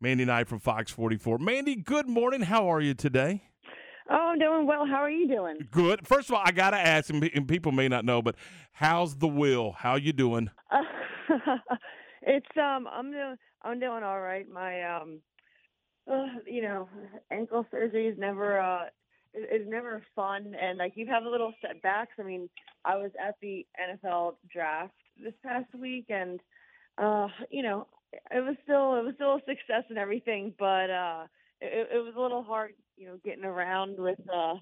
Mandy Knight from Fox 44. Mandy, good morning. How are you today? Oh, I'm doing well. How are you doing? Good. First of all, I got to ask, and people may not know, but how's the will? How you doing? Uh, it's um, I'm doing I'm doing all right. My um, uh, you know, ankle surgery is never uh, is never fun, and like you have a little setbacks. I mean, I was at the NFL draft this past week, and uh, you know, it was still it was still a success and everything, but uh, it, it was a little hard, you know, getting around with uh,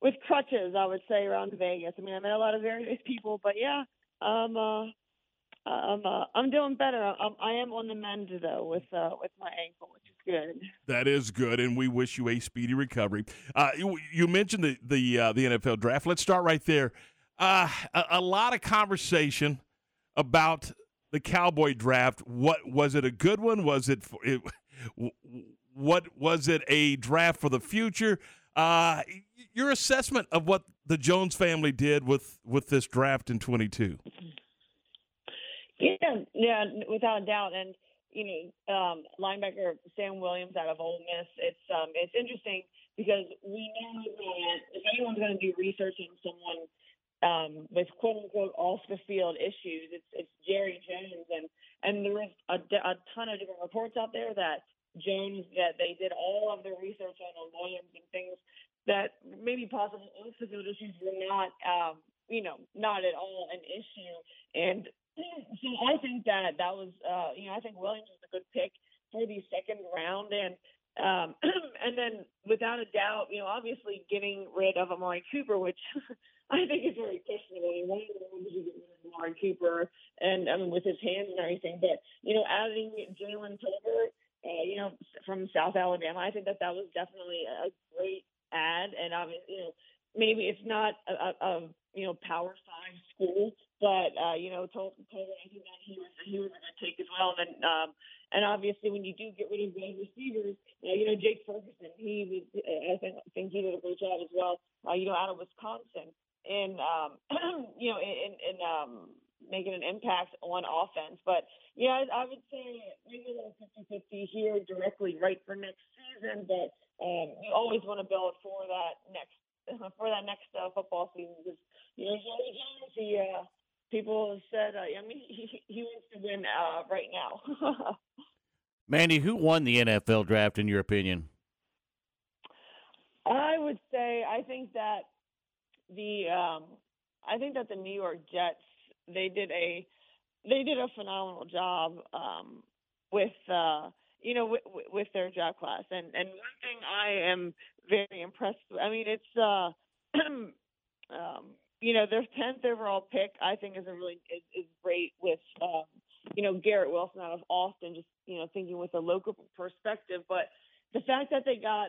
with crutches. I would say around Vegas. I mean, I met a lot of very nice people, but yeah, um, uh, I'm uh, I'm doing better. I'm, I am on the mend though with uh, with my ankle, which is good. That is good, and we wish you a speedy recovery. Uh, you, you, mentioned the the uh, the NFL draft. Let's start right there. Uh, a, a, lot of conversation about the Cowboy draft. What was it? A good one? Was it? For, it what was it? A draft for the future? Uh, your assessment of what the Jones family did with with this draft in twenty two. Yeah, yeah, without a doubt, and you know, um, linebacker Sam Williams out of Ole Miss. It's um, it's interesting because we know that if anyone's going to do research on someone um, with quote unquote off the field issues, it's it's Jerry Jones, and and there is a, a ton of different reports out there that Jones that they did all of their research on Williams and things that maybe possible off the field issues were not um, you know not at all an issue, and so I think that that was, uh, you know, I think Williams was a good pick for the second round, and um, and then without a doubt, you know, obviously getting rid of Amari Cooper, which I think it's very questionable. You wonder why did you get rid of Amari Cooper, and I mean with his hands and everything, but you know, adding Jalen Tolbert, uh, you know, from South Alabama, I think that that was definitely a great ad, and obviously, you know, maybe it's not a, a, a you know Power Five school, but uh, you know, told I think that he was he was a good take as well. And um, and obviously, when you do get rid of wide receivers, uh, you know, Jake Ferguson, he was, I think think he did a great job as well. Uh, you know, out of Wisconsin, and um, you know, in, in um, making an impact on offense. But yeah, I, I would say maybe a little 50-50 here directly right for next season. But um, you always want to build for that next for that next uh, football season because you know Jerry Jones, he uh, people have said, uh, I mean, he, he wants to win uh, right now. Mandy, who won the NFL draft in your opinion? I would say I think that the um, I think that the New York Jets they did a they did a phenomenal job um, with uh, you know, with, with their draft class. And and one thing I am very impressed with, I mean, it's uh, um, you know, their tenth overall pick, I think, is a really is, is great with um, you know Garrett Wilson out of Austin. Just you know, thinking with a local perspective, but the fact that they got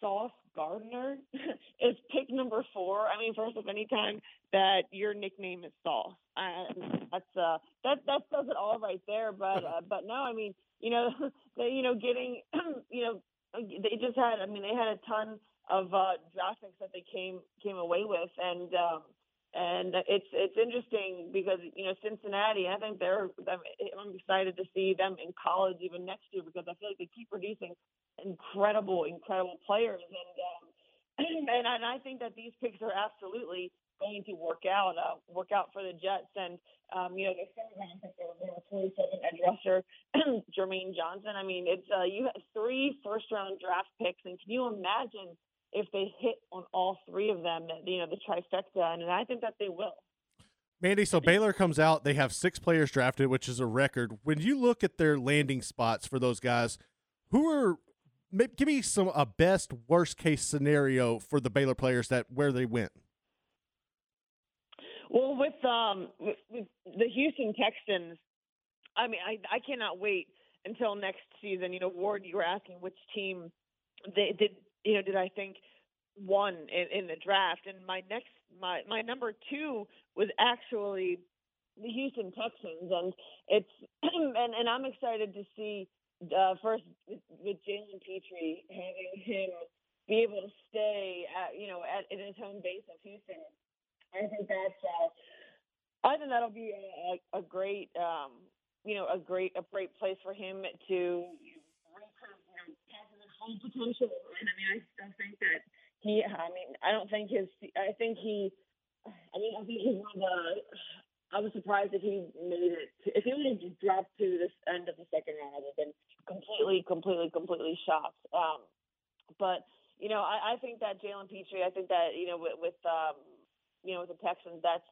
Sauce Gardner is pick number four. I mean, first of any time that your nickname is Sauce, uh, that's uh, that that says it all right there. But uh, but no, I mean, you know, they, you know, getting, you know, they just had. I mean, they had a ton of uh, draft picks that they came came away with, and um, and it's it's interesting because you know Cincinnati. I think they're. I'm excited to see them in college even next year because I feel like they keep producing incredible, incredible players, and um, and, and I think that these picks are absolutely going to work out, uh, work out for the Jets. And um, you know, the third round pick, they were 27 edge rusher, Jermaine Johnson. I mean, it's uh, you have three first round draft picks, and can you imagine if they hit on all three of them? You know, the trifecta, and I think that they will. Mandy, so Baylor comes out, they have six players drafted, which is a record. When you look at their landing spots for those guys, who are give me some a best worst case scenario for the Baylor players that where they went. Well, with um with, with the Houston Texans, I mean, I I cannot wait until next season. You know, Ward, you were asking which team they did. You know, did I think one in, in the draft? And my next my my number two was actually the Houston Texans, and it's and and I'm excited to see uh, first with, with Jalen Pitre having him be able to stay at you know at in his home base of Houston I think that's uh, I think that'll be a, a great um, you know a great a great place for him to full potential. And I mean, I still think that he. I mean, I don't think his. I think he. I mean, I think he's one of the. I was surprised if he made it. If he would have dropped to this end of the second round, I would have been completely, completely, completely shocked. Um, but you know, I, I think that Jalen Pitre, I think that you know, with, with um, you know, with the Texans, that's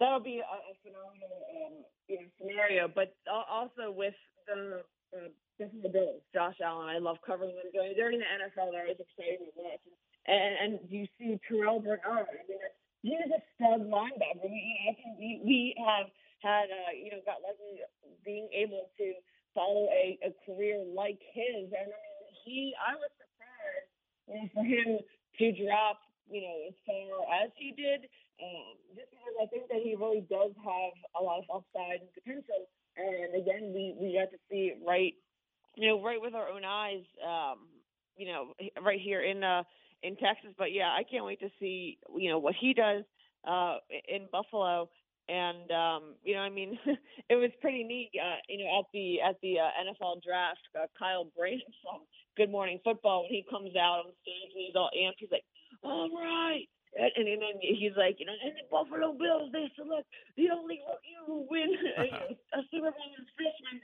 that'll be a, a phenomenal um, you know, scenario. But also with the uh, Buffalo Bills, Josh Allen, I love covering them. Going during the NFL, they're always exciting to watch. And, and you see Terrell Bernard. I mean, he's a stud linebacker. We, we, we have had, uh, you know, got lucky being able to follow a, a career like his. And I mean, he, I was surprised you know, for him to drop, you know, as far as he did um, just because I think that he really does have a lot of upside and potential. And again, we we got to see it right, you know, right with our own eyes, um, you know, right here in uh in Texas. But yeah, I can't wait to see you know what he does uh in Buffalo. And um, you know, I mean, it was pretty neat. Uh, you know, at the at the uh, NFL draft, uh, Kyle Brandt from Good Morning Football when he comes out on the stage and he's all amped. He's like, "All right, and, and then he's like, you know, and the Buffalo Bills, they select the only rookie who win a Super Bowl as freshman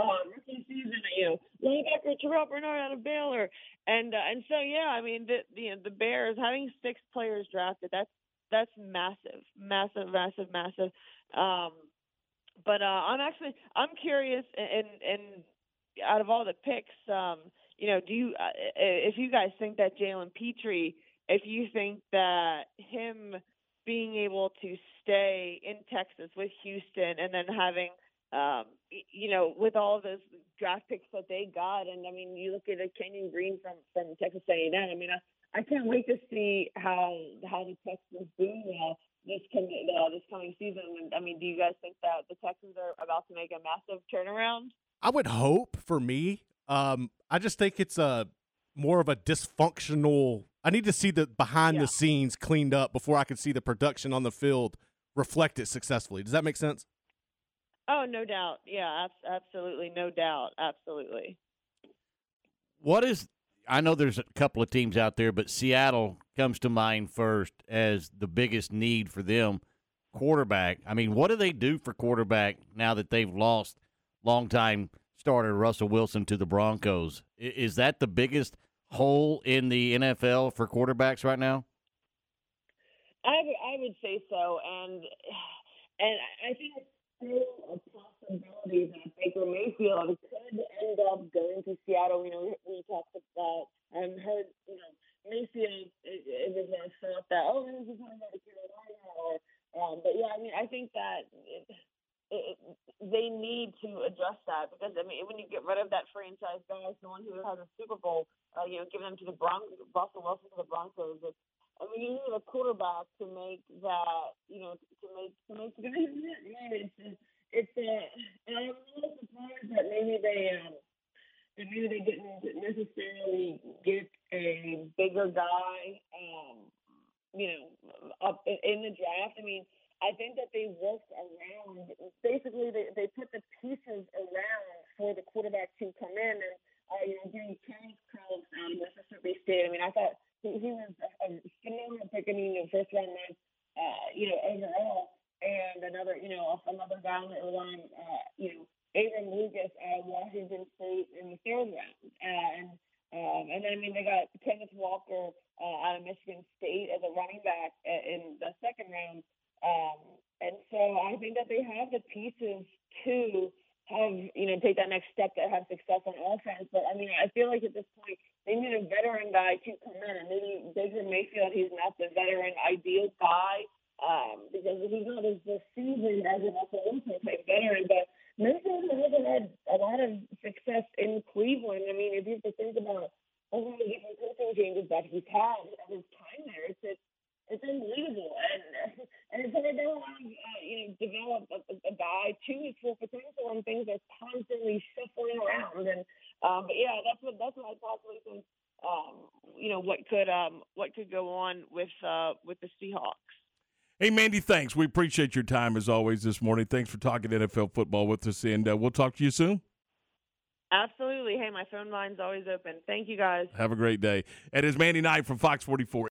um, rookie season. You know, linebacker Terrell Bernard out of Baylor, and uh, and so yeah, I mean the the the Bears having six players drafted. That's that's massive, massive, massive, massive. Um, but uh, I'm actually I'm curious, and and out of all the picks, um, you know, do you uh, if you guys think that Jalen Pitre if you think that him being able to stay in Texas with Houston and then having um, you know, with all those draft picks that they got, and I mean, you look at a Kenyon Green from from Texas A&M. I mean, I, I can't wait to see how how the Texans do uh, this com- uh, this coming season. I mean, do you guys think that the Texans are about to make a massive turnaround? I would hope for me. Um, I just think it's a more of a dysfunctional I need to see the behind yeah. the scenes cleaned up before I can see the production on the field reflect it successfully. Does that make sense? Oh, no doubt. Yeah, absolutely. No doubt. Absolutely. What is, I know there's a couple of teams out there, but Seattle comes to mind first as the biggest need for them quarterback. I mean, what do they do for quarterback now that they've lost longtime starter Russell Wilson to the Broncos? Is that the biggest hole in the NFL for quarterbacks right now? I I would say so, and and I think it's still a possibility that Baker Mayfield could end up going to Seattle. You know, we, talked about and heard you know Mayfield. It, it was a thought that oh, this is going to go to Carolina, or um, but yeah, I mean, I think that. It, it, they need to address that because I mean, when you get rid of that franchise guy, the one who has a Super Bowl, uh, you know, giving them to the Broncos, Russell Wilson to the Broncos. It's, I mean, you need a quarterback to make that, you know, to make to make it's it's a, and I'm a little surprised that maybe they um that maybe they didn't necessarily get a bigger guy, um, you know, up in, in the draft. I mean I think that they worked around. Basically, they, they put the pieces around for the quarterback to come in and uh, you know getting Terrence Crows out of Mississippi State. I mean, I thought he, he was a, phenomenal pick. I mean, first round uh, you know, overall, and another, you know, another guy on the line, uh, you know, Abraham Lucas of Washington State in the third round, uh, and um, and then I mean they got Kenneth Walker uh, out of Michigan State as a running back uh, in the second round. Um, and so I think that they have the pieces to have, you know, take that next step to have success on offense. But I mean, I feel like at this point, they need a veteran guy to come in. And maybe Baker Mayfield, he's not the veteran ideal guy um, because he's not as seasoned as an type veteran. But Mayfield hasn't had a lot of success in Cleveland. I mean, if you have to think about all the different coaching changes that he's had at his time there, it's, it's it's unbelievable. And and so they don't want to uh, you know develop a, a guy to his full potential, and things are constantly shuffling around. And um, but yeah, that's what that's I possibly think. Um, you know what could um, what could go on with uh, with the Seahawks. Hey, Mandy, thanks. We appreciate your time as always this morning. Thanks for talking NFL football with us, and uh, we'll talk to you soon. Absolutely. Hey, my phone line's always open. Thank you guys. Have a great day. It is Mandy Knight from Fox 44.